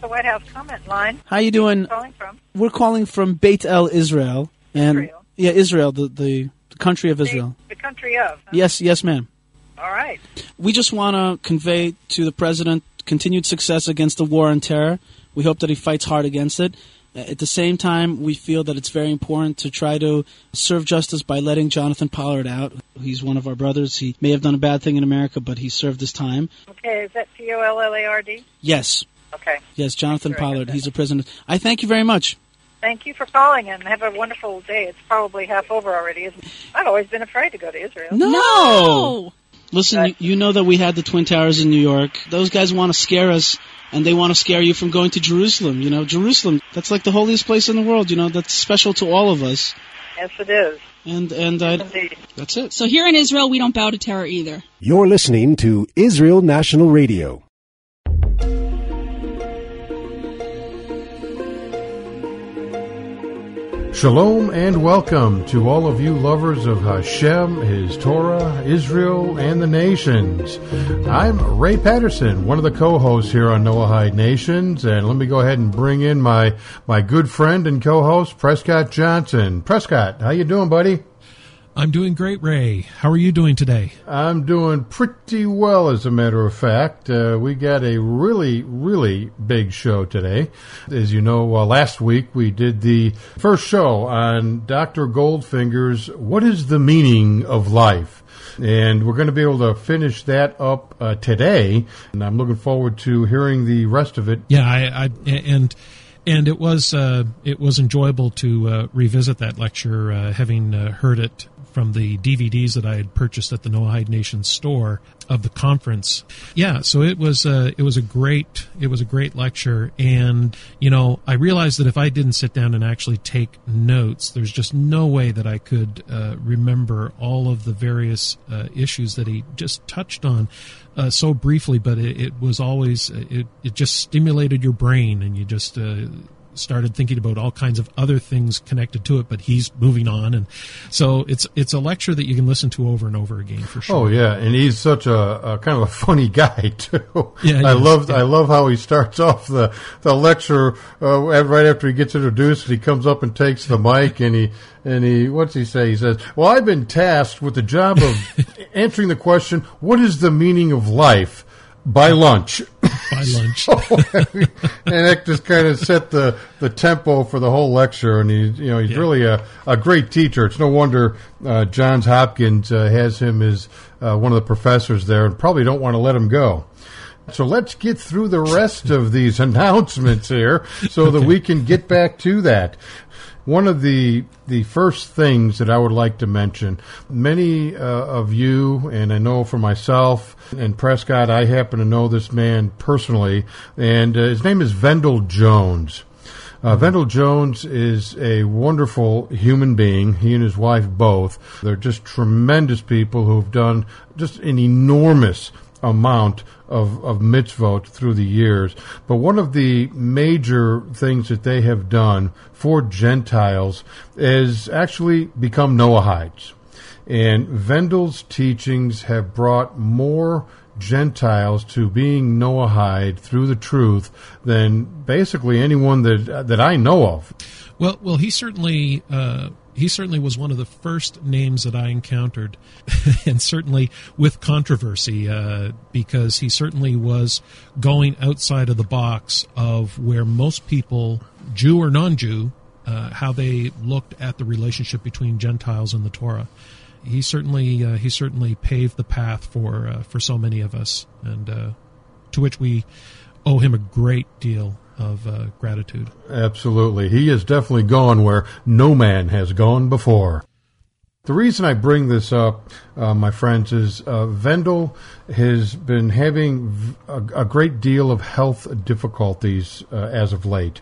the White House comment line. How you doing? Calling from We're calling from Beit El, Israel, and Israel. yeah, Israel, the, the country of Israel. the, the country of. huh? Yes, yes, ma'am. All right. We just want to convey to the president continued success against the war on terror. We hope that he fights hard against it. At the same time, we feel that it's very important to try to serve justice by letting Jonathan Pollard out. He's one of our brothers. He may have done a bad thing in America, but he served his time. Okay, is that P O L L A R D? Yes, Okay. yes, Jonathan Sure, Pollard. He's a prisoner. I thank you very much. Thank you for calling and have a wonderful day. It's probably half over already, isn't it? I've always been afraid to go to Israel. No! Listen, you, you know that we had the Twin Towers in New York. Those guys want to scare us, and they want to scare you from going to Jerusalem. You know, Jerusalem, that's like the holiest place in the world. You know, that's special to all of us. Yes, it is. And and I, Indeed. that's it. So here in Israel, we don't bow to terror either. You're listening to Israel National Radio. Shalom and welcome to all of you lovers of Hashem, His Torah, Israel, and the nations. I'm Ray Patterson, one of the co-hosts here on Noahide Nations, and let me go ahead and bring in my my good friend and co-host Prescott Johnson. Prescott, how you doing, buddy? I'm doing great, Ray. How are you doing today? I'm doing pretty well, as a matter of fact. Uh, we got a really, really big show today. As you know, uh, last week we did the first show on Dr. Goldfinger's What is the Meaning of Life? And we're going to be able to finish that up uh, today. And I'm looking forward to hearing the rest of it. Yeah, I, I and and it was uh, it was enjoyable to uh, revisit that lecture, uh, having uh, heard it from the DVDs that I had purchased at the Noahide Nation store of the conference. Yeah, so it was uh, it was a great it was a great lecture, and you know I realized that if I didn't sit down and actually take notes, there's just no way that I could uh, remember all of the various uh, issues that he just touched on uh, so briefly, but it, it was always it, it just stimulated your brain, and you just uh, started thinking about all kinds of other things connected to it. But he's moving on, and so it's it's a lecture that you can listen to over and over again for sure. Oh yeah, and he's such a, a kind of a funny guy too. Yeah, I love yeah. I love how he starts off the the lecture uh, right after he gets introduced. He comes up and takes the mic, and he and he what's he say? He says, "Well, I've been tasked with the job of answering the question, what is the meaning of life?" By lunch. By lunch. and that just kind of set the, the tempo for the whole lecture. And he, you know, he's Yeah. really a, a great teacher. It's no wonder uh, Johns Hopkins uh, has him as uh, one of the professors there, and probably don't want to let him go. So let's get through the rest of these announcements here, so that we can get back to that. One of the the first things that I would like to mention, many uh, of you, and I know for myself and Prescott, I happen to know this man personally, and uh, his name is Vendyl Jones. Uh, Vendyl Jones is a wonderful human being. He and his wife both. They're just tremendous people who've done just an enormous amount of, of mitzvot through the years. But one of the major things that they have done for Gentiles is actually become Noahides. And Vendyl's teachings have brought more Gentiles to being Noahide through the truth than basically anyone that that I know of. Well, well, he certainly uh, he certainly was one of the first names that I encountered, and certainly with controversy uh, because he certainly was going outside of the box of where most people, Jew or non-Jew, uh, how they looked at the relationship between Gentiles and the Torah. He certainly uh, he certainly paved the path for uh, for so many of us, and uh, to which we owe him a great deal of uh, gratitude. Absolutely. He has definitely gone where no man has gone before. The reason I bring this up, uh, my friends, is uh, Vendyl has been having a great deal of health difficulties uh, as of late.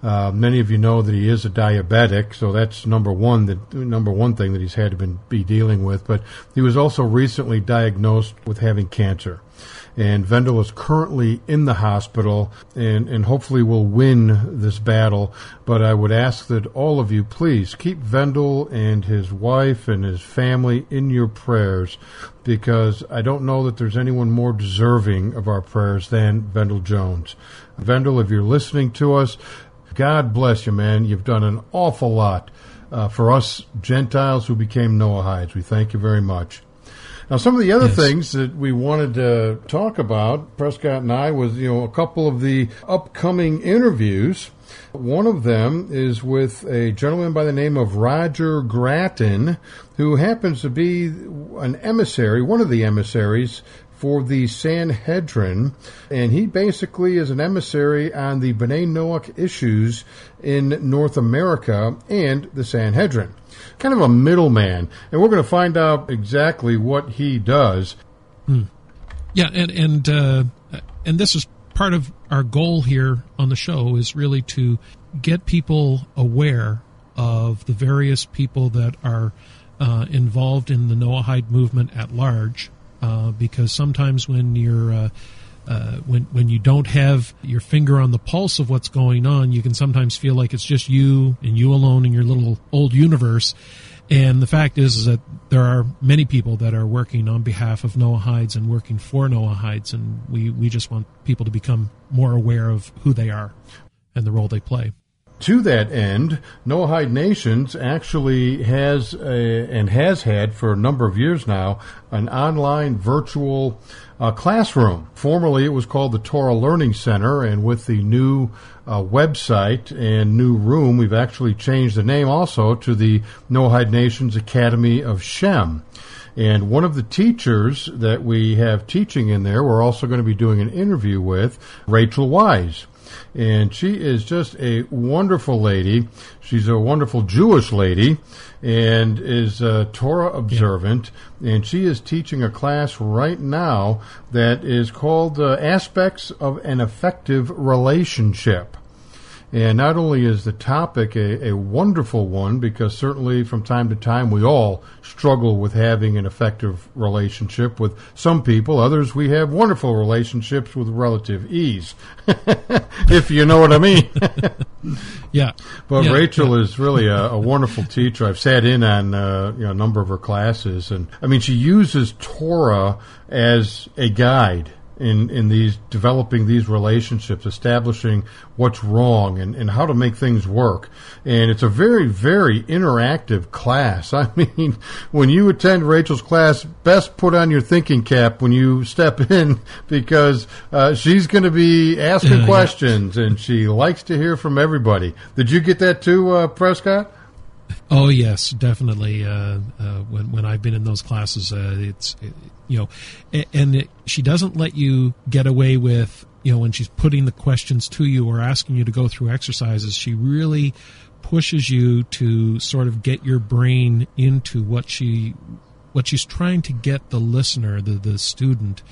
Uh, many of you know that he is a diabetic, so that's number one. That number one thing that he's had to been, be dealing with. But he was also recently diagnosed with having cancer and Vendyl is currently in the hospital and, and hopefully will win this battle. But I would ask that all of you please keep Vendyl and his wife and his family in your prayers because I don't know that there's anyone more deserving of our prayers than Vendyl Jones. Vendyl, if you're listening to us, God bless you, man. You've done an awful lot uh, for us Gentiles who became Noahides. We thank you very much. Now, some of the other yes. things that we wanted to talk about, Prescott and I, was you know a couple of the upcoming interviews. One of them is with a gentleman by the name of Roger Grattan, who happens to be an emissary, one of the emissaries for the Sanhedrin, and he basically is an emissary on the B'nai Noach issues in North America and the Sanhedrin kind of a middleman, and we're going to find out exactly what he does. Hmm. Yeah, and and uh, and this is part of our goal here on the show is really to get people aware of the various people that are uh, involved in the Noahide movement at large, uh, because sometimes when you're uh, uh, when when you don't have your finger on the pulse of what's going on, you can sometimes feel like it's just you and you alone in your little old universe. And the fact is, is that there are many people that are working on behalf of Noahides and working for Noahides, and we, we just want people to become more aware of who they are and the role they play. To that end, Noahide Nations actually has a, and has had for a number of years now an online virtual uh, classroom. Formerly, it was called the Torah Learning Center, and with the new uh, website and new room, we've actually changed the name also to the Noahide Nations Academy of Shem. And one of the teachers that we have teaching in there, we're also going to be doing an interview with, Rachel Wise and she is just a wonderful lady. She's a wonderful Jewish lady and is a Torah observant, yeah. and she is teaching a class right now that is called uh, Aspects of an Effective Relationship. And not only is the topic a, a, wonderful one, because certainly from time to time we all struggle with having an effective relationship with some people. Others we have wonderful relationships with relative ease, if you know what I mean. yeah. But yeah, Rachel yeah. is really a, a, wonderful teacher. I've sat in on uh, you know, a number of her classes, and I mean she uses Torah as a guide in, in these developing these relationships, establishing what's wrong and, and how to make things work. And it's a very, very interactive class. I mean, when you attend Rachel's class, best put on your thinking cap when you step in because uh, she's going to be asking questions and she likes to hear from everybody. Did you get that too, uh, Prescott? Oh yes, definitely. Uh, uh, when when I've been in those classes, uh, it's it, you know, and it, she doesn't let you get away with you know when she's putting the questions to you or asking you to go through exercises. She really pushes you to sort of get your brain into what she what she's trying to get the listener, the the student,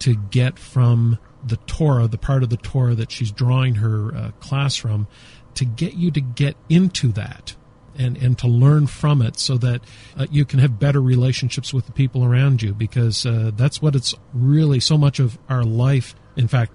to get from the Torah, the part of the Torah that she's drawing her uh, class from, to get you to get into that and, and to learn from it so that uh, you can have better relationships with the people around you because uh, that's what it's really so much of our life. In fact,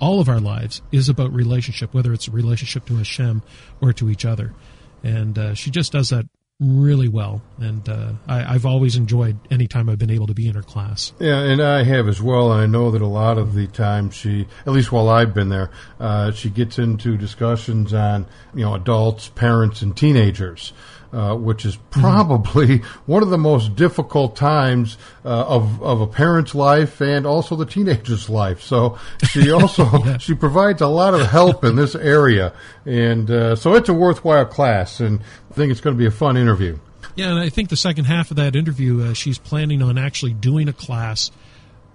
all of our lives is about relationship, whether it's a relationship to Hashem or to each other. And uh, she just does that really well, and uh, I, have always enjoyed any time I've been able to be in her class. Yeah, and I have as well. And I know that a lot of the time she, at least while I've been there, uh, she gets into discussions on you know adults, parents, and teenagers. Uh, which is probably mm-hmm. one of the most difficult times uh, of of a parent's life and also the teenager's life. So she also yeah. she provides a lot of help in this area, and uh, so it's a worthwhile class. And I think it's going to be a fun interview. Yeah, and I think the second half of that interview, uh, she's planning on actually doing a class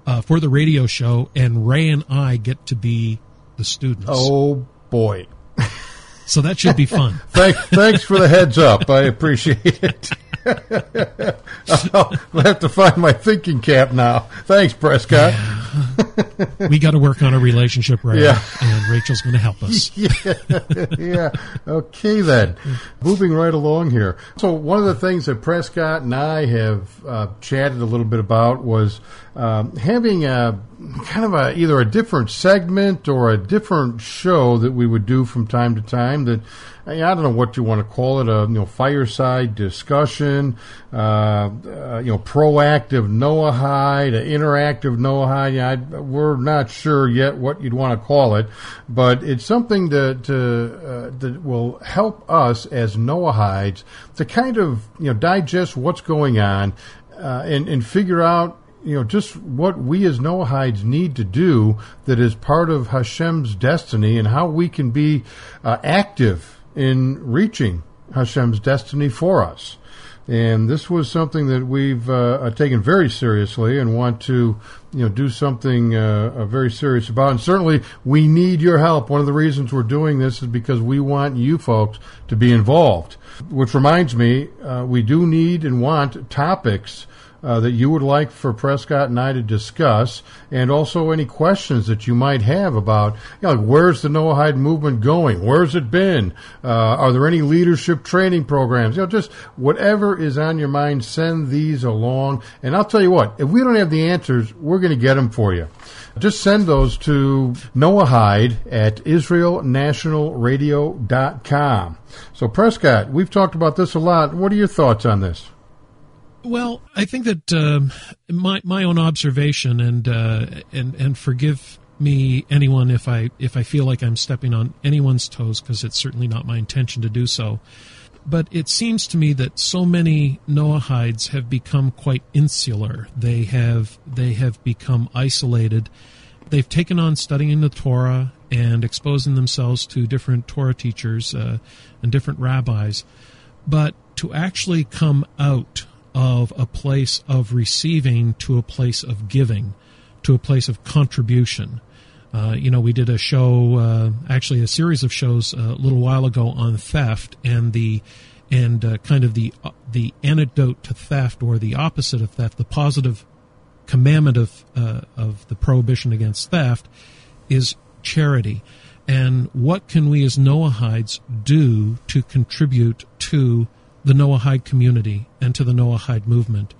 uh, for the radio show, and Ray and I get to be the students. Oh boy! So that should be fun. thanks, thanks for the heads up. I appreciate it. I'll have to find my thinking cap now. Thanks, Prescott. we got to work on a relationship, right? Yeah. And Rachel's going to help us. yeah. Okay, then. Moving right along here. So, one of the things that Prescott and I have uh, chatted a little bit about was um, having a kind of a either a different segment or a different show that we would do from time to time that I don't know what you want to call it a you know fireside discussion uh, uh, you know proactive Noahide an interactive Noahide yeah, I, we're not sure yet what you'd want to call it but it's something that uh, that will help us as Noahides to kind of you know digest what's going on uh, and and figure out you know, just what we as Noahides need to do that is part of Hashem's destiny and how we can be uh, active in reaching Hashem's destiny for us. And this was something that we've uh, taken very seriously and want to, you know, do something uh, uh, very serious about. And certainly, we need your help. One of the reasons we're doing this is because we want you folks to be involved. Which reminds me, uh, we do need and want topics uh, that you would like for Prescott and I to discuss, and also any questions that you might have about, you know, like where's the Noahide movement going? Where's it been? Uh, are there any leadership training programs? You know, just whatever is on your mind, send these along. And I'll tell you what, if we don't have the answers, we're going to get them for you. Just send those to Noahide at IsraelNationalRadio.com. So, Prescott, we've talked about this a lot. What are your thoughts on this? Well, I think that um, my my own observation, and uh, and and forgive me anyone if I if I feel like I'm stepping on anyone's toes because it's certainly not my intention to do so. But it seems to me that so many Noahides have become quite insular. They have they have become isolated. They've taken on studying the Torah and exposing themselves to different Torah teachers uh, and different rabbis, but to actually come out of a place of receiving to a place of giving, to a place of contribution. Uh, you know, we did a show, uh, actually a series of shows uh, a little while ago on theft and the and uh, kind of the uh, the antidote to theft or the opposite of theft, the positive commandment of uh, of the prohibition against theft is charity. And what can we as Noahides do to contribute to the Noahide community and to the Noahide movement?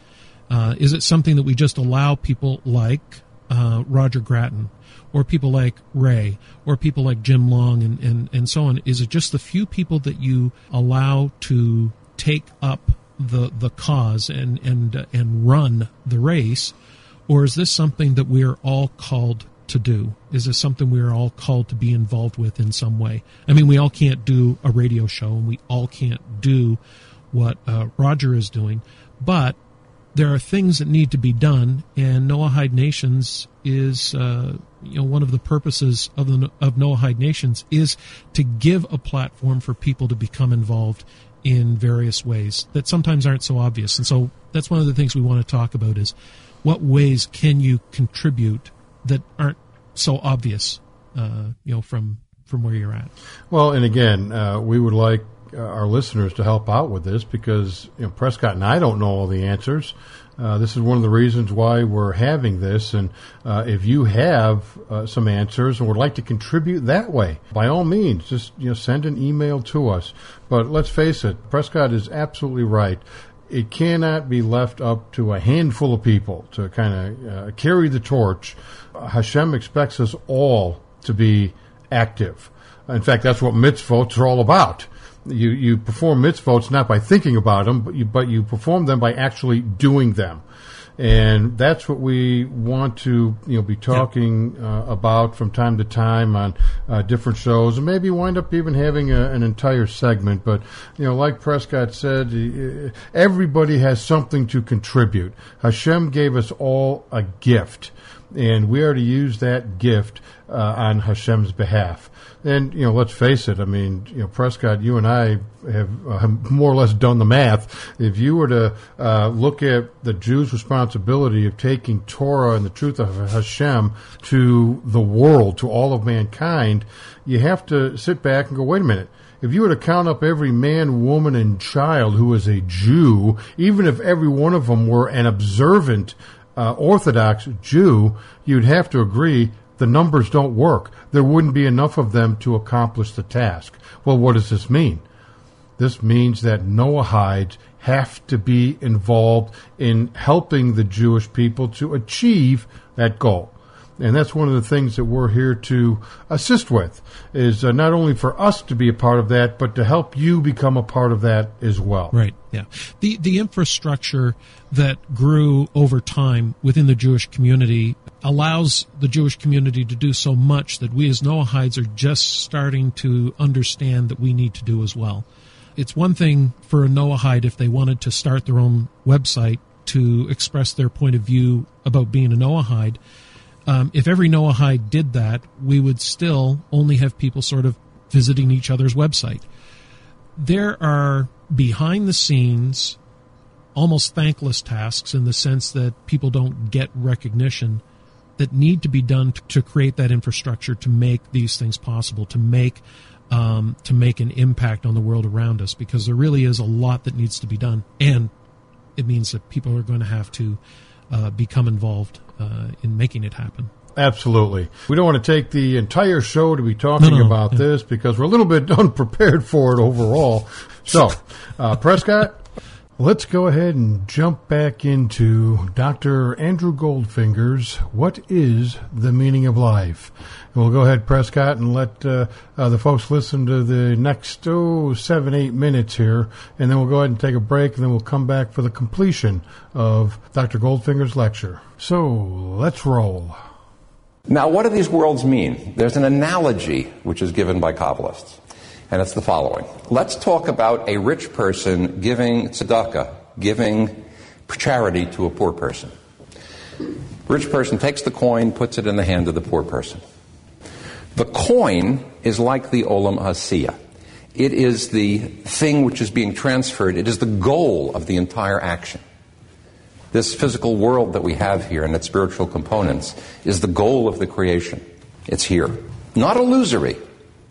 Uh, is it something that we just allow people like uh, Roger Gratton or people like Ray or people like Jim Long and, and, and so on? Is it just the few people that you allow to take up the, the cause and, and, uh, and run the race? Or is this something that we are all called to do? Is this something we are all called to be involved with in some way? I mean, we all can't do a radio show and we all can't do what uh, Roger is doing, but there are things that need to be done, and Noahide Nations is, uh, you know, one of the purposes of the of Noahide Nations is to give a platform for people to become involved in various ways that sometimes aren't so obvious, and so that's one of the things we want to talk about is what ways can you contribute that aren't so obvious, uh, you know, from from where you're at. Well, and again, uh, we would like uh, our listeners to help out with this because you know, Prescott and I don't know all the answers. Uh, this is one of the reasons why we're having this. And uh, if you have uh, some answers and would like to contribute that way, by all means, just you know send an email to us. But let's face it, Prescott is absolutely right. It cannot be left up to a handful of people to kind of uh, carry the torch. Hashem expects us all to be active. In fact, that's what mitzvot are all about you you perform mitzvot not by thinking about them, but you but you perform them by actually doing them, and that's what we want to you know be talking uh, about from time to time on uh, different shows, and maybe wind up even having a, an entire segment. But you know, like Prescott said, everybody has something to contribute. Hashem gave us all a gift, and we are to use that gift uh, on Hashem's behalf. And you know, let's face it. I mean, you know, Prescott, you and I have uh, more or less done the math. If you were to uh, look at the Jews' responsibility of taking Torah and the truth of Hashem to the world, to all of mankind, you have to sit back and go, wait a minute. if you were to count up every man, woman, and child who is a Jew, even if every one of them were an observant uh, Orthodox Jew, you'd have to agree the numbers don't work. There wouldn't be enough of them to accomplish the task. Well, what does this mean? This means that Noahides have to be involved in helping the Jewish people to achieve that goal. And that's one of the things that we're here to assist with is uh, not only for us to be a part of that, but to help you become a part of that as well. Right. Yeah. The the infrastructure that grew over time within the Jewish community allows the Jewish community to do so much that we as Noahides are just starting to understand that we need to do as well. It's one thing for a Noahide if they wanted to start their own website to express their point of view about being a Noahide um, if every Noahide did that, we would still only have people sort of visiting each other's website. There are behind the scenes, almost thankless tasks in the sense that people don't get recognition that need to be done to, to create that infrastructure to make these things possible, to make um, to make an impact on the world around us, because there really is a lot that needs to be done, and it means that people are going to have to uh, become involved uh, in making it happen. Absolutely. We don't want to take the entire show to be talking No, no, about yeah. this because we're a little bit unprepared for it overall. So, uh, Prescott, let's go ahead and jump back into Dr. Andrew Goldfinger's What is the Meaning of Life? We'll go ahead, Prescott, and let uh, uh, the folks listen to the next, oh, seven, eight minutes here. And then we'll go ahead and take a break, and then we'll come back for the completion of Dr. Goldfinger's lecture. So, let's roll. Now, what do these worlds mean? There's an analogy which is given by Kabbalists, and it's the following. Let's talk about a rich person giving tzedakah, giving charity to a poor person. Rich person takes the coin, puts it in the hand of the poor person. The coin is like the olam hasiya. It is the thing which is being transferred. It is the goal of the entire action. This physical world that we have here and its spiritual components is the goal of the creation. It's here. Not illusory,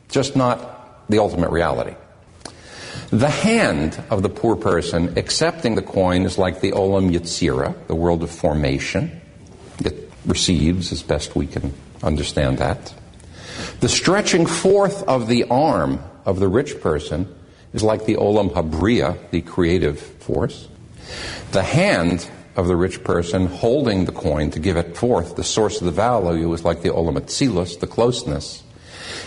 just not the ultimate reality. The hand of the poor person accepting the coin is like the Olam Yetzira, the world of formation. It receives as best we can understand that. The stretching forth of the arm of the rich person is like the Olam Habriya, the creative force. The hand of the rich person holding the coin to give it forth, the source of the value, is like the Olam Atzilus, the closeness.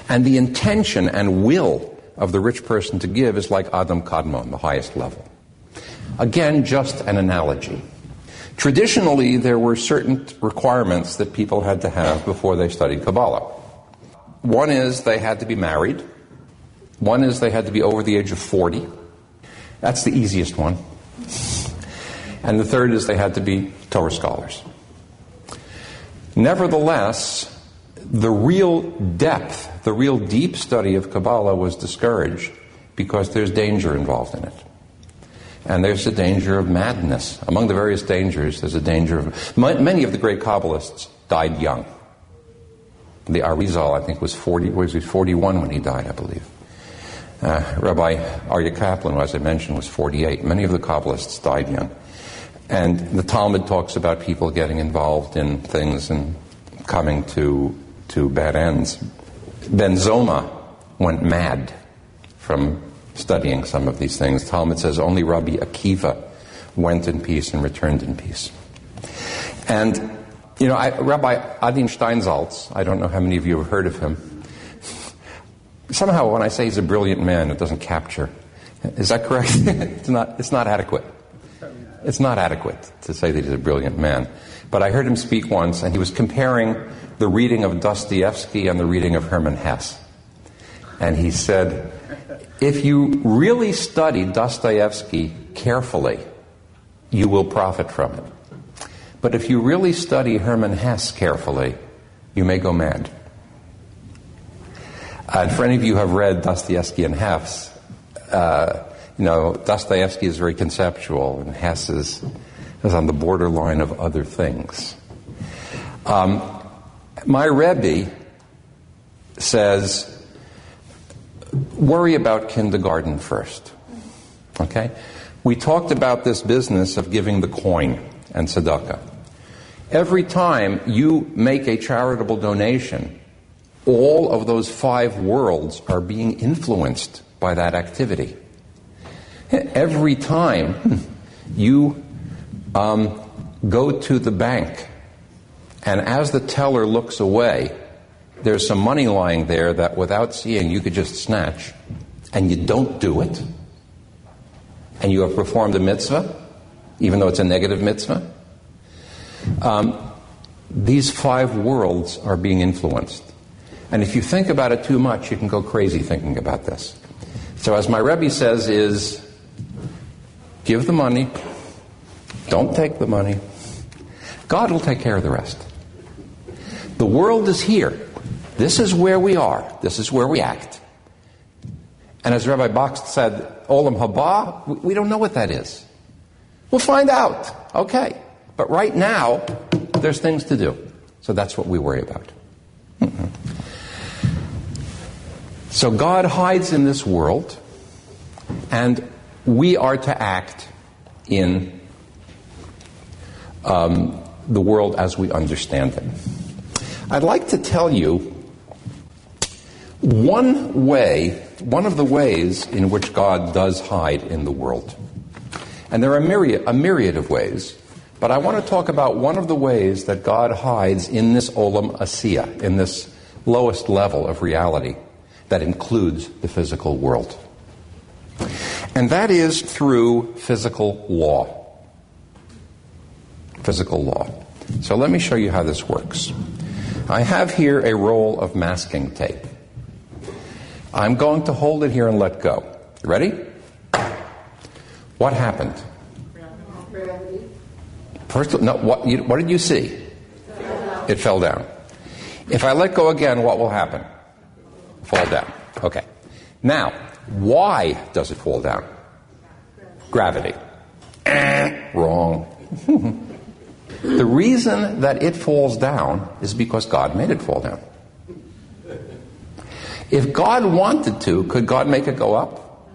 And the intention and will of the rich person to give is like Adam Kadmon, the highest level. Again, just an analogy. Traditionally, there were certain requirements that people had to have before they studied Kabbalah. One is they had to be married. One is they had to be over the age of 40. That's the easiest one. And the third is they had to be Torah scholars. Nevertheless, the real depth, the real deep study of Kabbalah was discouraged because there's danger involved in it. And there's a danger of madness. Among the various dangers, there's a danger of. Many of the great Kabbalists died young. The Arizal, I think, was 40, was he 41 when he died, I believe. Uh, Rabbi Aryeh Kaplan, as I mentioned, was 48. Many of the Kabbalists died young. And the Talmud talks about people getting involved in things and coming to, to bad ends. Ben Zoma went mad from studying some of these things. Talmud says only Rabbi Akiva went in peace and returned in peace. And, you know, I, Rabbi Adin Steinsaltz, I don't know how many of you have heard of him. Somehow, when I say he's a brilliant man, it doesn't capture. Is that correct? it's, not, it's not adequate. It's not adequate to say that he's a brilliant man. But I heard him speak once, and he was comparing the reading of Dostoevsky and the reading of Hermann Hesse. And he said, if you really study Dostoevsky carefully, you will profit from it. But if you really study Hermann Hesse carefully, you may go mad. And for any of you who have read Dostoevsky and Hesse, uh, you know, Dostoevsky is very conceptual, and Hesse is, is on the borderline of other things. Um, my Rebbe says, worry about kindergarten first. Okay? We talked about this business of giving the coin and tzedakah. Every time you make a charitable donation, all of those five worlds are being influenced by that activity. Every time you um, go to the bank, and as the teller looks away, there's some money lying there that without seeing you could just snatch, and you don't do it, and you have performed a mitzvah, even though it's a negative mitzvah. Um, these five worlds are being influenced. And if you think about it too much, you can go crazy thinking about this. So, as my Rebbe says, is give the money, don't take the money. God will take care of the rest. The world is here. This is where we are. This is where we act. And as Rabbi Bakst said, Olam Haba, we don't know what that is. We'll find out. Okay. But right now, there's things to do. So that's what we worry about. Mm-hmm. So God hides in this world, and we are to act in um, the world as we understand it. I'd like to tell you one way, one of the ways in which God does hide in the world. And there are a myriad, a myriad of ways, but I want to talk about one of the ways that God hides in this olam asiya, in this lowest level of reality that includes the physical world. And that is through physical law. Physical law. So let me show you how this works. I have here a roll of masking tape. I'm going to hold it here and let go. Ready? What happened? Gravity. First, no, what, you, what did you see? It fell down. If I let go again, what will happen? Fall down. Okay. Now, why does it fall down? Gravity. Eh, wrong. the reason that it falls down is because God made it fall down. If God wanted to, could God make it go up?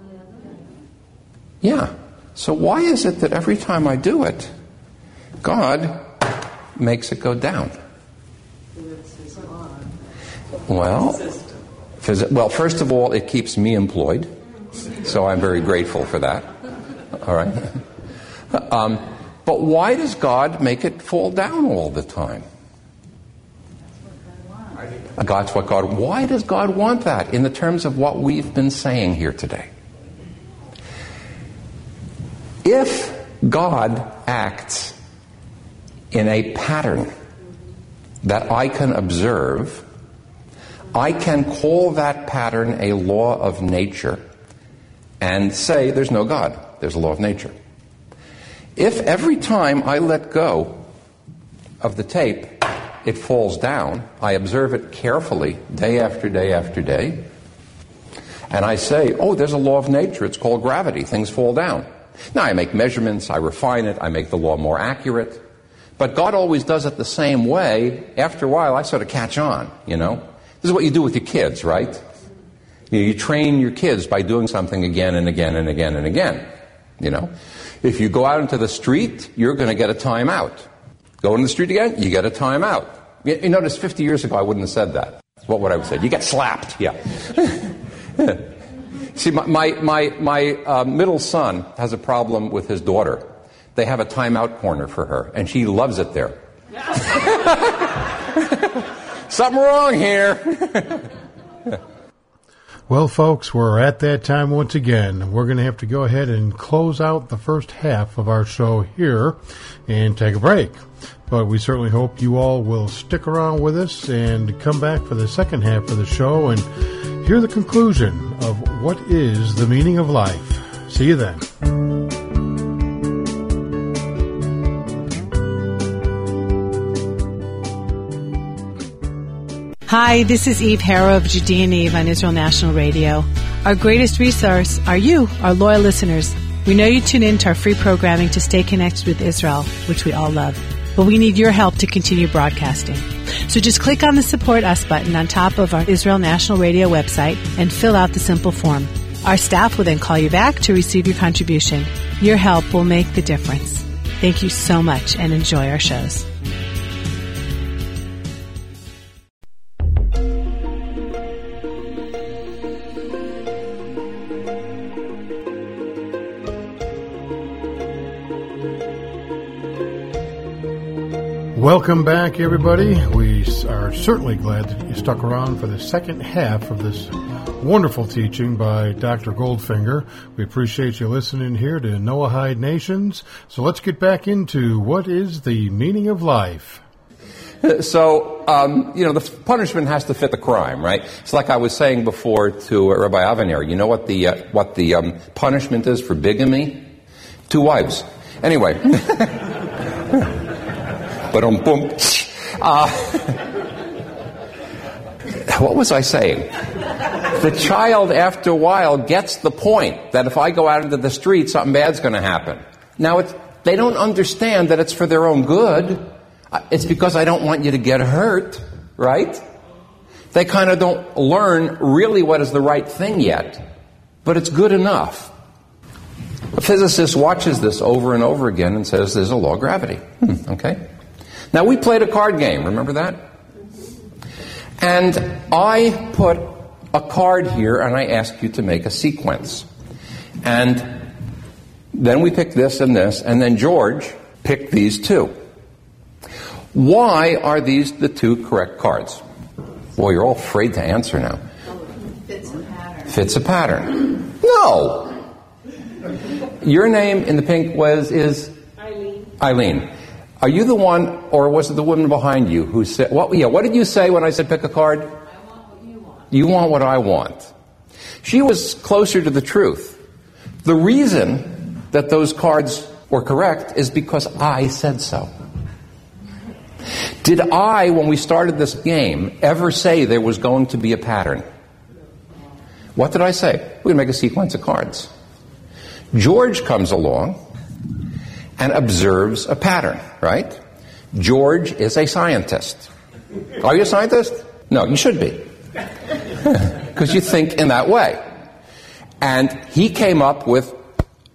Yeah. So why is it that every time I do it, God makes it go down. Well, well, first of all, it keeps me employed, so I'm very grateful for that. All right. Um, but why does God make it fall down all the time? God's what God. Why does God want that in the terms of what we've been saying here today? If God acts in a pattern that I can observe, I can call that pattern a law of nature and say there's no God, there's a law of nature. If every time I let go of the tape, it falls down, I observe it carefully day after day after day, and I say, oh, there's a law of nature, it's called gravity, things fall down. Now I make measurements, I refine it, I make the law more accurate. But God always does it the same way. After a while, I sort of catch on, you know. This is what you do with your kids, right? You, know, you train your kids by doing something again and again and again and again, you know. If you go out into the street, you're going to get a timeout. Go into the street again, you get a timeout. You, you notice 50 years ago, I wouldn't have said that. What would I have said? You get slapped, yeah. See, my, my, my, my uh, middle son has a problem with his daughter they have a timeout corner for her, and she loves it there. Something wrong here. well, folks, we're at that time once again. We're going to have to go ahead and close out the first half of our show here and take a break. But we certainly hope you all will stick around with us and come back for the second half of the show and hear the conclusion of what is the meaning of life. See you then. Hi, this is Eve Harrow of Judean Eve on Israel National Radio. Our greatest resource are you, our loyal listeners. We know you tune in to our free programming to stay connected with Israel, which we all love. but we need your help to continue broadcasting. So just click on the Support Us button on top of our Israel National Radio website and fill out the simple form. Our staff will then call you back to receive your contribution. Your help will make the difference. Thank you so much and enjoy our shows. Welcome back, everybody. We are certainly glad that you stuck around for the second half of this wonderful teaching by Dr. Goldfinger. We appreciate you listening here to Noahide Nations. So let's get back into what is the meaning of life. So, um, you know, the punishment has to fit the crime, right? It's like I was saying before to uh, Rabbi Avenir. You know what the uh, what the um, punishment is for bigamy? Two wives. Anyway. but boom. Uh, what was I saying? The child, after a while, gets the point that if I go out into the street, something bad's going to happen. Now, they don't understand that it's for their own good. Uh, it's because I don't want you to get hurt, right? They kind of don't learn really what is the right thing yet, but it's good enough. A physicist watches this over and over again and says there's a law of gravity. Hmm, okay? Now, we played a card game, remember that? And I put a card here and I asked you to make a sequence. And then we picked this and this, and then George picked these two. Why are these the two correct cards? Well, you're all afraid to answer now. Fits a pattern. Fits a pattern. No. Your name in the pink was is Eileen. Eileen. Are you the one, or was it the woman behind you who said, what, yeah, what did you say when I said pick a card? I want what you want. You want what I want. She was closer to the truth. The reason that those cards were correct is because I said so. Did I, when we started this game, ever say there was going to be a pattern? What did I say? We're going to make a sequence of cards. George comes along and observes a pattern, right? George is a scientist. Are you a scientist? No, you should be. Because you think in that way. And he came up with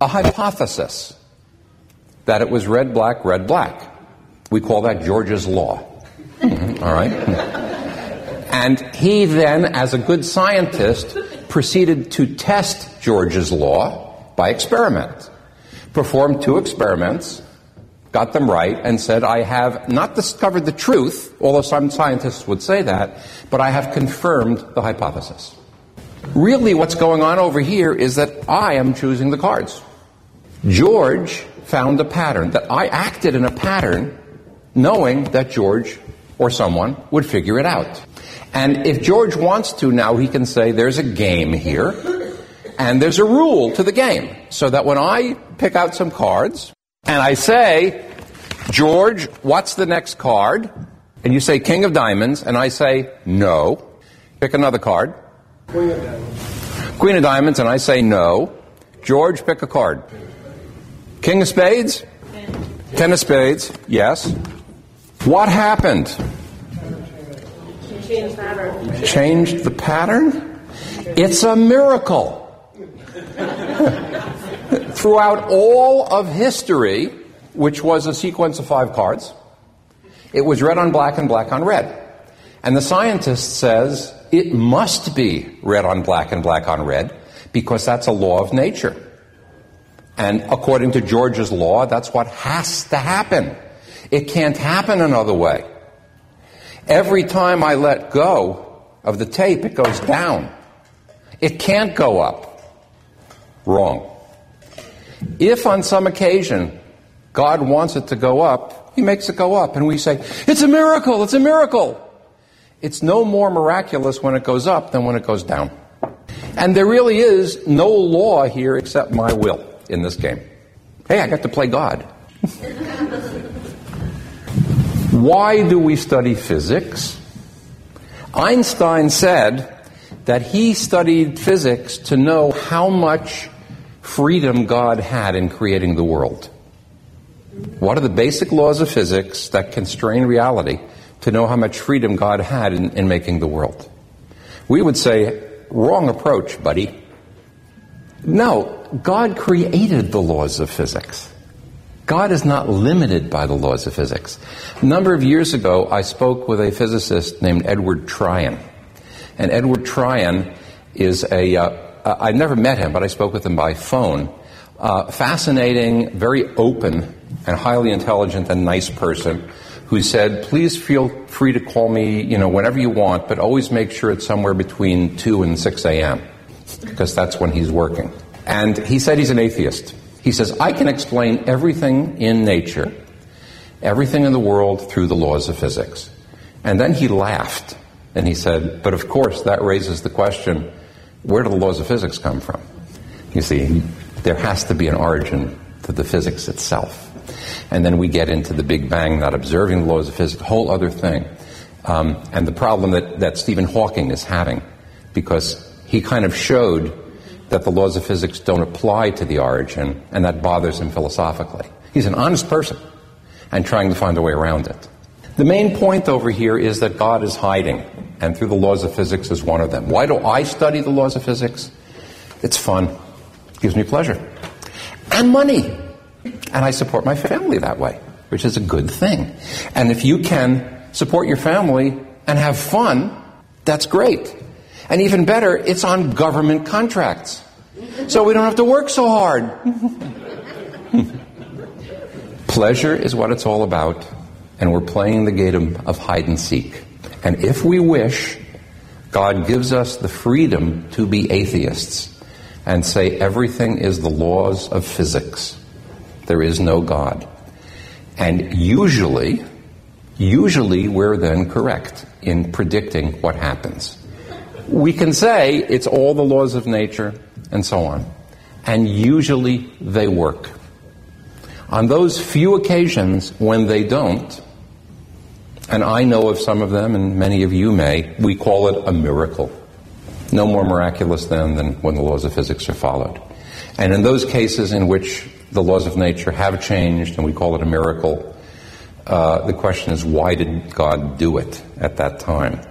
a hypothesis that it was red, black, red, black. We call that George's law. Mm-hmm, all right? And he then, as a good scientist, proceeded to test George's law by experiment performed two experiments, got them right, and said, I have not discovered the truth, although some scientists would say that, but I have confirmed the hypothesis. Really, what's going on over here is that I am choosing the cards. George found a pattern, that I acted in a pattern knowing that George or someone would figure it out. And if George wants to now, he can say, there's a game here. And there's a rule to the game. So that when I pick out some cards and I say, George, what's the next card? And you say King of Diamonds, and I say no. Pick another card. Queen of Diamonds. Queen of Diamonds, and I say no. George, pick a card. King of Spades? Ten of Spades, yes. What happened? Change pattern. Changed the pattern? It's a miracle. Throughout all of history, which was a sequence of five cards, it was red on black and black on red. And the scientist says it must be red on black and black on red because that's a law of nature. And according to George's law, that's what has to happen. It can't happen another way. Every time I let go of the tape, it goes down. It can't go up. Wrong. If on some occasion God wants it to go up, He makes it go up, and we say, It's a miracle, it's a miracle. It's no more miraculous when it goes up than when it goes down. And there really is no law here except my will in this game. Hey, I got to play God. Why do we study physics? Einstein said that he studied physics to know how much freedom God had in creating the world. What are the basic laws of physics that constrain reality to know how much freedom God had in, in making the world? We would say, wrong approach, buddy. No, God created the laws of physics. God is not limited by the laws of physics. A number of years ago, I spoke with a physicist named Edward Tryon. And Edward Tryon is a, uh, uh, I never met him, but I spoke with him by phone. Uh, fascinating, very open, and highly intelligent and nice person who said, please feel free to call me, you know, whenever you want, but always make sure it's somewhere between 2 and 6 a.m., because that's when he's working. And he said he's an atheist. He says, I can explain everything in nature, everything in the world through the laws of physics. And then he laughed and he said, but of course that raises the question, where do the laws of physics come from? You see, there has to be an origin to the physics itself. And then we get into the Big Bang, not observing the laws of physics, a whole other thing. Um, and the problem that, that Stephen Hawking is having, because he kind of showed that the laws of physics don't apply to the origin, and that bothers him philosophically. He's an honest person and trying to find a way around it. The main point over here is that God is hiding, and through the laws of physics is one of them. Why do I study the laws of physics? It's fun, it gives me pleasure, and money. And I support my family that way, which is a good thing. And if you can support your family and have fun, that's great. And even better, it's on government contracts. So we don't have to work so hard. Pleasure is what it's all about, and we're playing the game of hide and seek. And if we wish, God gives us the freedom to be atheists and say everything is the laws of physics. There is no God. And usually, usually we're then correct in predicting what happens. We can say it's all the laws of nature and so on. And usually they work. On those few occasions when they don't, and I know of some of them, and many of you may, we call it a miracle. No more miraculous then than when the laws of physics are followed. And in those cases in which the laws of nature have changed and we call it a miracle, uh, the question is why did God do it at that time?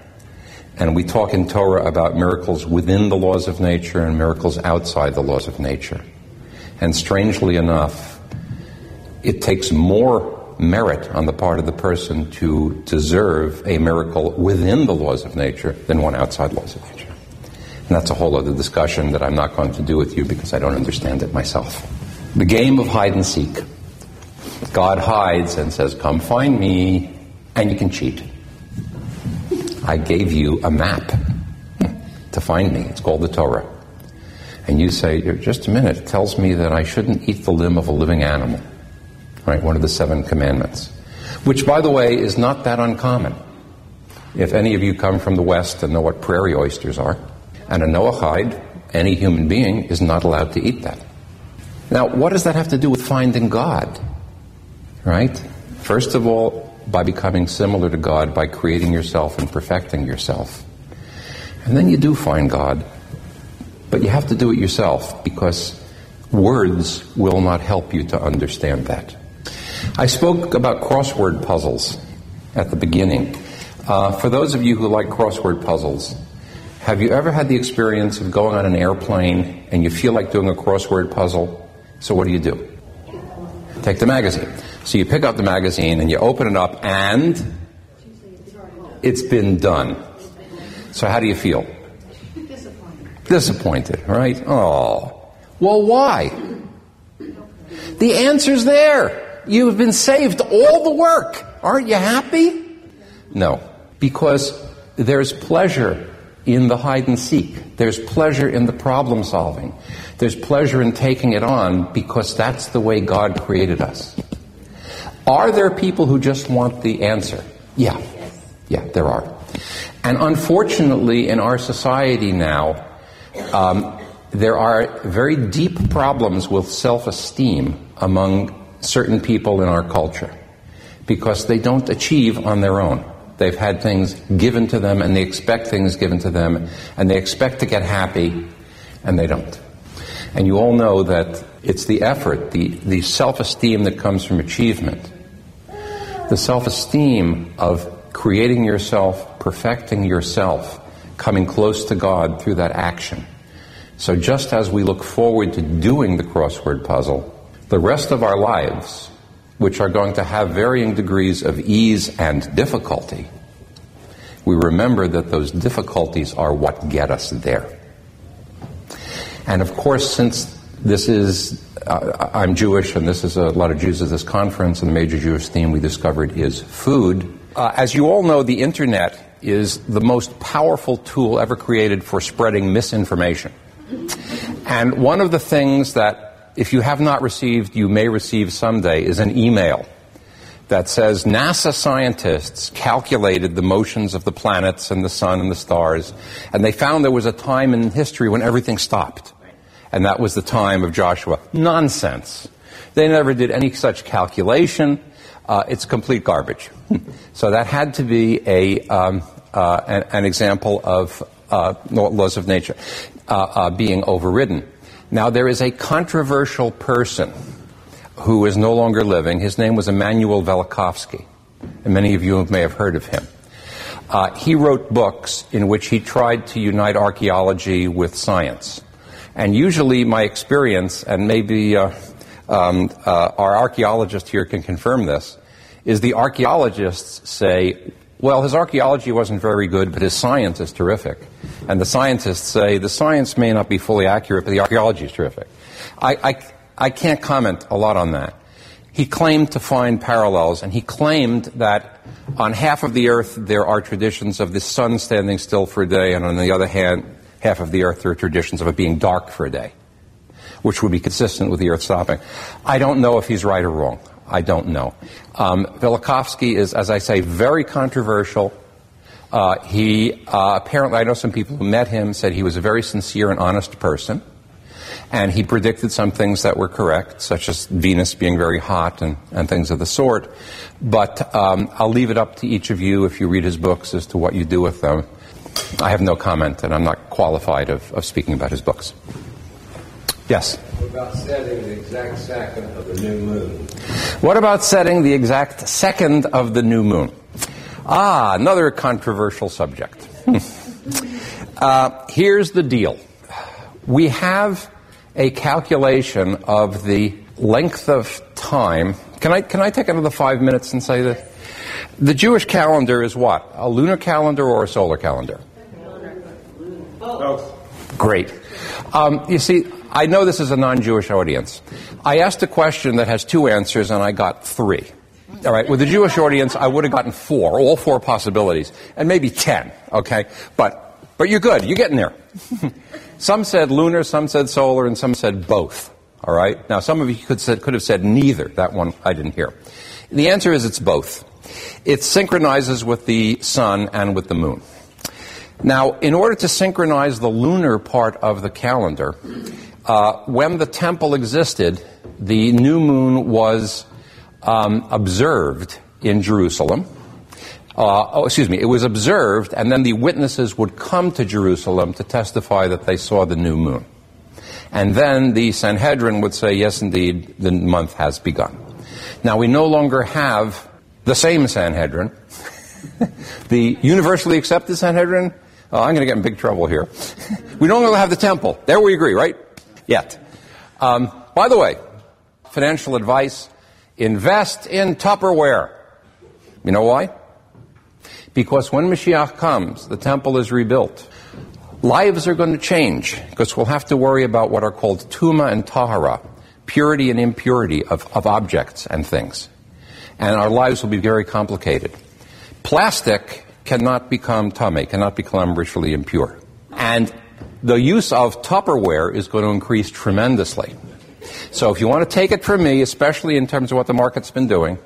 And we talk in Torah about miracles within the laws of nature and miracles outside the laws of nature. And strangely enough, it takes more merit on the part of the person to deserve a miracle within the laws of nature than one outside laws of nature. And that's a whole other discussion that I'm not going to do with you because I don't understand it myself. The game of hide and seek. God hides and says, Come find me, and you can cheat. I gave you a map to find me. It's called the Torah. And you say, just a minute, it tells me that I shouldn't eat the limb of a living animal. Right? One of the seven commandments. Which, by the way, is not that uncommon. If any of you come from the West and know what prairie oysters are, and a Noahide, any human being, is not allowed to eat that. Now, what does that have to do with finding God? Right? First of all, by becoming similar to God, by creating yourself and perfecting yourself. And then you do find God. But you have to do it yourself because words will not help you to understand that. I spoke about crossword puzzles at the beginning. Uh, for those of you who like crossword puzzles, have you ever had the experience of going on an airplane and you feel like doing a crossword puzzle? So what do you do? Take the magazine. So you pick up the magazine and you open it up and it's been done. So how do you feel? Disappointed. Disappointed, right? Oh. Well, why? The answer's there. You've been saved all the work. Aren't you happy? No. Because there's pleasure in the hide and seek. There's pleasure in the problem solving. There's pleasure in taking it on because that's the way God created us. Are there people who just want the answer? Yeah. Yeah, there are. And unfortunately, in our society now, um, there are very deep problems with self esteem among certain people in our culture because they don't achieve on their own. They've had things given to them and they expect things given to them and they expect to get happy and they don't. And you all know that it's the effort, the, the self esteem that comes from achievement, the self esteem of creating yourself, perfecting yourself, coming close to God through that action. So just as we look forward to doing the crossword puzzle, the rest of our lives, which are going to have varying degrees of ease and difficulty, we remember that those difficulties are what get us there. And of course, since this is, uh, I'm Jewish and this is a lot of Jews at this conference, and the major Jewish theme we discovered is food. Uh, as you all know, the internet is the most powerful tool ever created for spreading misinformation. And one of the things that, if you have not received, you may receive someday, is an email that says NASA scientists calculated the motions of the planets and the sun and the stars, and they found there was a time in history when everything stopped. And that was the time of Joshua. Nonsense. They never did any such calculation. Uh, it's complete garbage. so that had to be a, um, uh, an, an, example of uh, laws of nature uh, uh, being overridden. Now, there is a controversial person who is no longer living. His name was Immanuel Velikovsky, and many of you may have heard of him. Uh, he wrote books in which he tried to unite archaeology with science. And usually, my experience, and maybe uh, um, uh, our archaeologist here can confirm this, is the archaeologists say, well, his archaeology wasn't very good, but his science is terrific. And the scientists say the science may not be fully accurate, but the archaeology is terrific. I, I, I can't comment a lot on that. He claimed to find parallels, and he claimed that on half of the earth there are traditions of the sun standing still for a day, and on the other hand, half of the earth there are traditions of it being dark for a day, which would be consistent with the earth stopping. I don't know if he's right or wrong. I don't know. Um, Velikovsky is, as I say, very controversial. Uh, he uh, apparently, I know some people who met him said he was a very sincere and honest person. And he predicted some things that were correct, such as Venus being very hot and, and things of the sort. But um, I'll leave it up to each of you, if you read his books, as to what you do with them. I have no comment, and I'm not qualified of, of speaking about his books. Yes? What about setting the exact second of the new moon? What about setting the exact second of the new moon? Ah, another controversial subject. uh, here's the deal we have a calculation of the length of time. Can I, can I take another five minutes and say that? The Jewish calendar is what? A lunar calendar or a solar calendar? Both. Great. Um, you see, I know this is a non Jewish audience. I asked a question that has two answers and I got three. All right, with a Jewish audience, I would have gotten four, all four possibilities, and maybe ten, okay? But, but you're good, you're getting there. some said lunar, some said solar, and some said both, all right? Now, some of you could, said, could have said neither. That one I didn't hear. The answer is it's both. It synchronizes with the sun and with the moon. Now, in order to synchronize the lunar part of the calendar, uh, when the temple existed, the new moon was um, observed in Jerusalem. Uh, oh, excuse me, it was observed, and then the witnesses would come to Jerusalem to testify that they saw the new moon. And then the Sanhedrin would say, yes, indeed, the month has begun. Now, we no longer have the same Sanhedrin. the universally accepted Sanhedrin, oh, I'm going to get in big trouble here. we no longer have the temple. There we agree, right? Yet. Um, by the way, financial advice invest in Tupperware. You know why? Because when Mashiach comes, the temple is rebuilt. Lives are going to change because we'll have to worry about what are called tuma and tahara, purity and impurity of, of objects and things. And our lives will be very complicated. Plastic cannot become tamei, cannot become ritually impure. And the use of Tupperware is going to increase tremendously. So if you want to take it from me, especially in terms of what the market's been doing,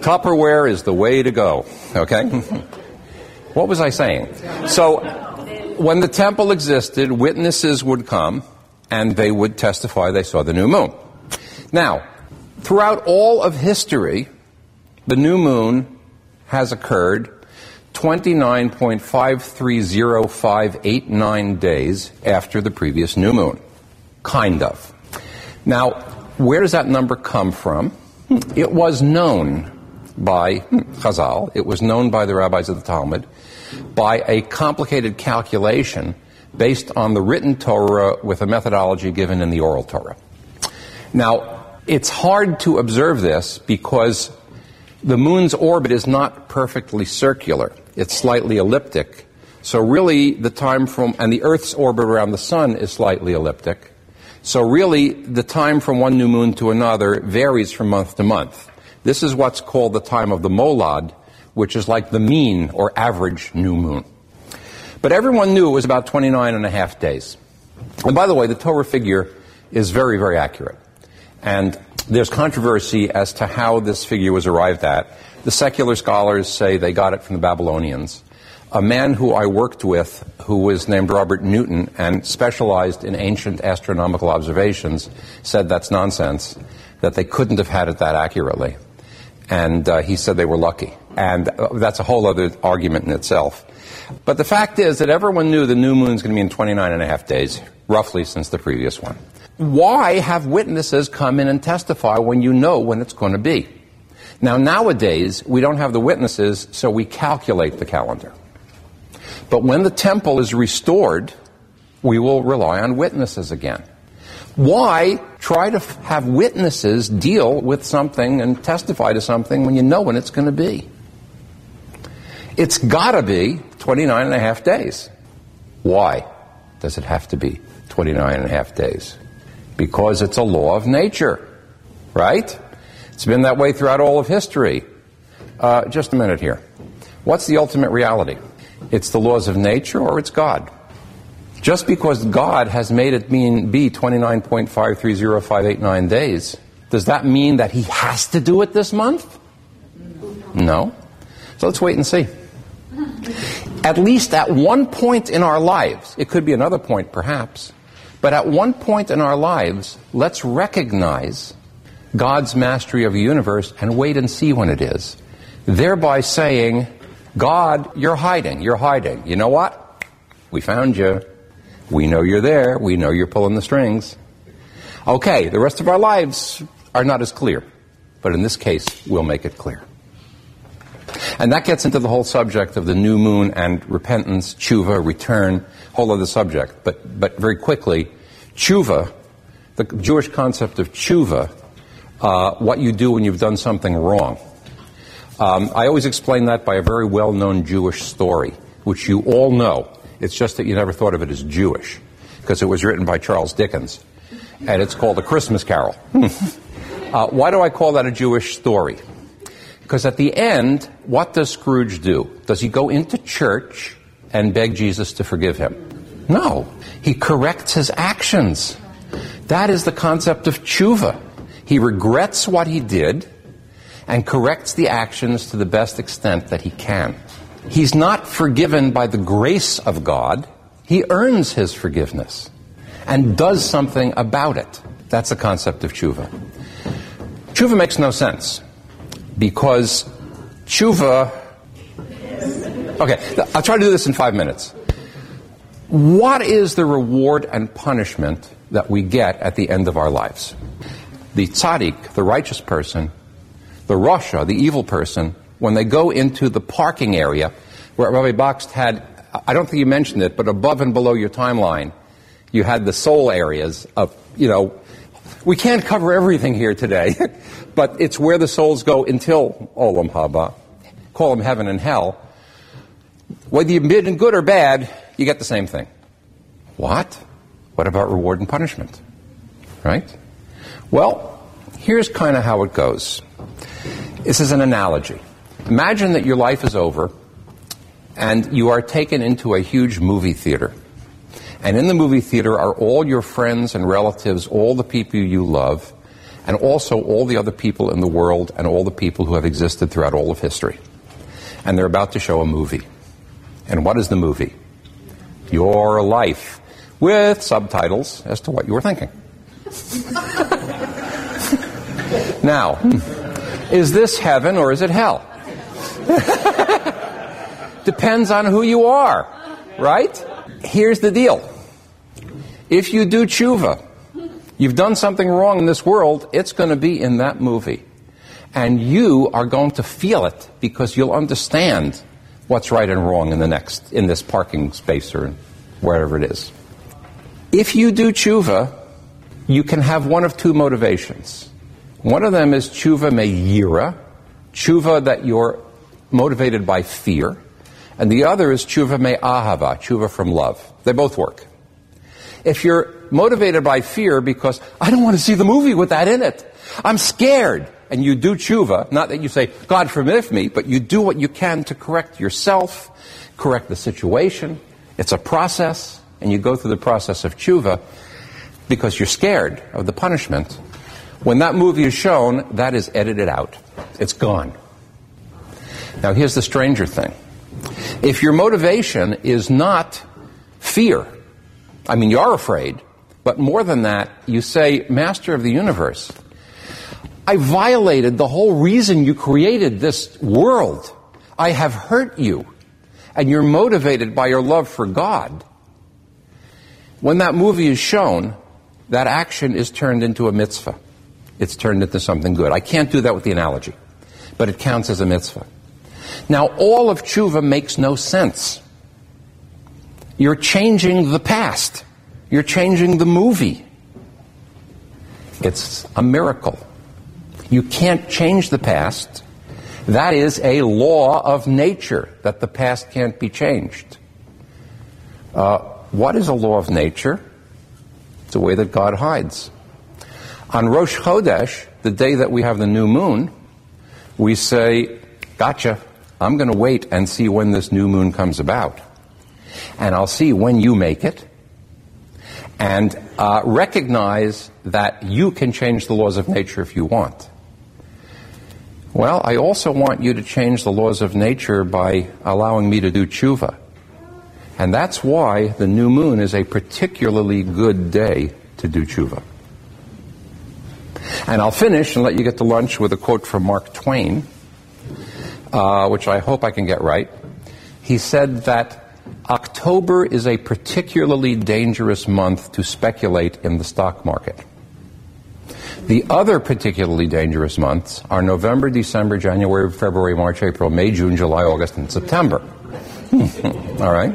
Tupperware is the way to go. Okay? what was I saying? So when the temple existed, witnesses would come and they would testify they saw the new moon. Now, throughout all of history, the new moon has occurred 29.530589 days after the previous new moon. Kind of. Now, where does that number come from? It was known by hmm, Chazal, it was known by the rabbis of the Talmud, by a complicated calculation based on the written Torah with a methodology given in the oral Torah. Now, it's hard to observe this because the moon's orbit is not perfectly circular. It's slightly elliptic. So really the time from, and the Earth's orbit around the sun is slightly elliptic. So really the time from one new moon to another varies from month to month. This is what's called the time of the molad, which is like the mean or average new moon. But everyone knew it was about 29 and a half days. And by the way, the Torah figure is very, very accurate. And there's controversy as to how this figure was arrived at. The secular scholars say they got it from the Babylonians. A man who I worked with, who was named Robert Newton and specialized in ancient astronomical observations, said that's nonsense, that they couldn't have had it that accurately. And uh, he said they were lucky. And uh, that's a whole other argument in itself. But the fact is that everyone knew the new moon's going to be in 29 and a half days, roughly since the previous one. Why have witnesses come in and testify when you know when it's going to be? Now, nowadays, we don't have the witnesses, so we calculate the calendar. But when the temple is restored, we will rely on witnesses again. Why try to f- have witnesses deal with something and testify to something when you know when it's going to be? It's got to be 29 and a half days. Why does it have to be 29 and a half days? Because it's a law of nature, right? It's been that way throughout all of history. Uh, just a minute here. What's the ultimate reality? It's the laws of nature or it's God? Just because God has made it mean be 29.530589 days, does that mean that he has to do it this month? No. So let's wait and see. At least at one point in our lives, it could be another point perhaps, but at one point in our lives, let's recognize God's mastery of the universe and wait and see when it is. Thereby saying, God, you're hiding, you're hiding. You know what? We found you. We know you're there. We know you're pulling the strings. Okay, the rest of our lives are not as clear, but in this case, we'll make it clear. And that gets into the whole subject of the new moon and repentance, tshuva, return, whole other subject. But, but very quickly, tshuva, the Jewish concept of tshuva, uh, what you do when you've done something wrong. Um, I always explain that by a very well known Jewish story, which you all know. It's just that you never thought of it as Jewish, because it was written by Charles Dickens. And it's called A Christmas Carol. uh, why do I call that a Jewish story? Because at the end, what does Scrooge do? Does he go into church and beg Jesus to forgive him? No. He corrects his actions. That is the concept of tshuva. He regrets what he did and corrects the actions to the best extent that he can. He's not forgiven by the grace of God. He earns his forgiveness and does something about it. That's the concept of tshuva. Tshuva makes no sense because tshuva. Okay, I'll try to do this in five minutes. What is the reward and punishment that we get at the end of our lives? The tzaddik, the righteous person, the rasha, the evil person, when they go into the parking area, where Rabbi Bakst had, I don't think you mentioned it, but above and below your timeline, you had the soul areas of, you know, we can't cover everything here today, but it's where the souls go until Olam Haba. Call them heaven and hell. Whether you've been good or bad, you get the same thing. What? What about reward and punishment? Right? Well, here's kind of how it goes. This is an analogy. Imagine that your life is over and you are taken into a huge movie theater. And in the movie theater are all your friends and relatives, all the people you love, and also all the other people in the world and all the people who have existed throughout all of history. And they're about to show a movie. And what is the movie? Your life, with subtitles as to what you were thinking. now, hmm, is this heaven or is it hell? Depends on who you are, right? Here's the deal. If you do tshuva, You've done something wrong in this world, it's going to be in that movie. And you are going to feel it because you'll understand what's right and wrong in the next, in this parking space or wherever it is. If you do tshuva, you can have one of two motivations. One of them is tshuva me'yira, tshuva that you're motivated by fear, and the other is tshuva me'ahava, tshuva from love. They both work. If you're motivated by fear because I don't want to see the movie with that in it, I'm scared, and you do tshuva, not that you say, God forgive me, but you do what you can to correct yourself, correct the situation. It's a process, and you go through the process of tshuva because you're scared of the punishment. When that movie is shown, that is edited out. It's gone. Now, here's the stranger thing. If your motivation is not fear, I mean, you're afraid, but more than that, you say, Master of the universe, I violated the whole reason you created this world. I have hurt you. And you're motivated by your love for God. When that movie is shown, that action is turned into a mitzvah. It's turned into something good. I can't do that with the analogy, but it counts as a mitzvah. Now, all of tshuva makes no sense. You're changing the past. You're changing the movie. It's a miracle. You can't change the past. That is a law of nature that the past can't be changed. Uh, what is a law of nature? It's a way that God hides. On Rosh Chodesh, the day that we have the new moon, we say, Gotcha, I'm going to wait and see when this new moon comes about. And I'll see when you make it. And uh, recognize that you can change the laws of nature if you want. Well, I also want you to change the laws of nature by allowing me to do tshuva. And that's why the new moon is a particularly good day to do tshuva. And I'll finish and let you get to lunch with a quote from Mark Twain, uh, which I hope I can get right. He said that October is a particularly dangerous month to speculate in the stock market. The other particularly dangerous months are November, December, January, February, March, April, May, June, July, August, and September. Hmm. All right?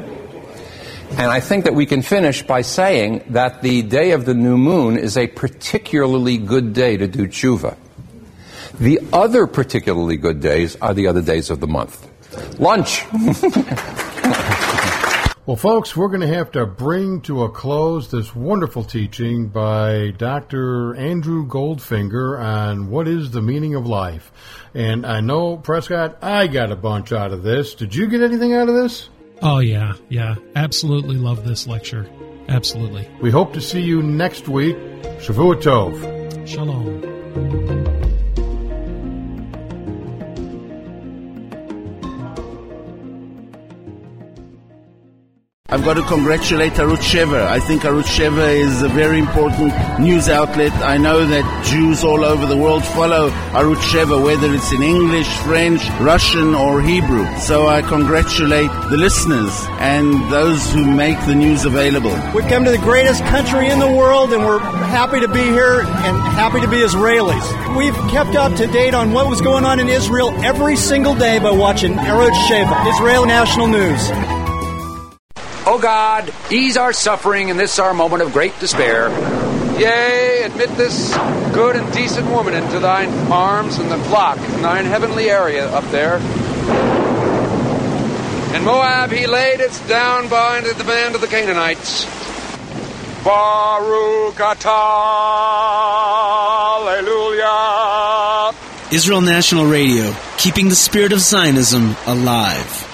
And I think that we can finish by saying that the day of the new moon is a particularly good day to do tshuva. The other particularly good days are the other days of the month. Lunch. Well, folks, we're going to have to bring to a close this wonderful teaching by Dr. Andrew Goldfinger on what is the meaning of life. And I know, Prescott, I got a bunch out of this. Did you get anything out of this? Oh, yeah, yeah. Absolutely love this lecture. Absolutely. We hope to see you next week. Shavua Tov. Shalom. I've got to congratulate Arutz Sheva. I think Arutz Sheva is a very important news outlet. I know that Jews all over the world follow Arutz Sheva, whether it's in English, French, Russian, or Hebrew. So I congratulate the listeners and those who make the news available. We've come to the greatest country in the world, and we're happy to be here and happy to be Israelis. We've kept up to date on what was going on in Israel every single day by watching Arutz Sheva, Israel National News. O God, ease our suffering in this our moment of great despair. Yea, admit this good and decent woman into thine arms and the flock in thine heavenly area up there. In Moab he laid its down by the band of the Canaanites. Baruch atah, Alleluia. Israel National Radio, keeping the spirit of Zionism alive.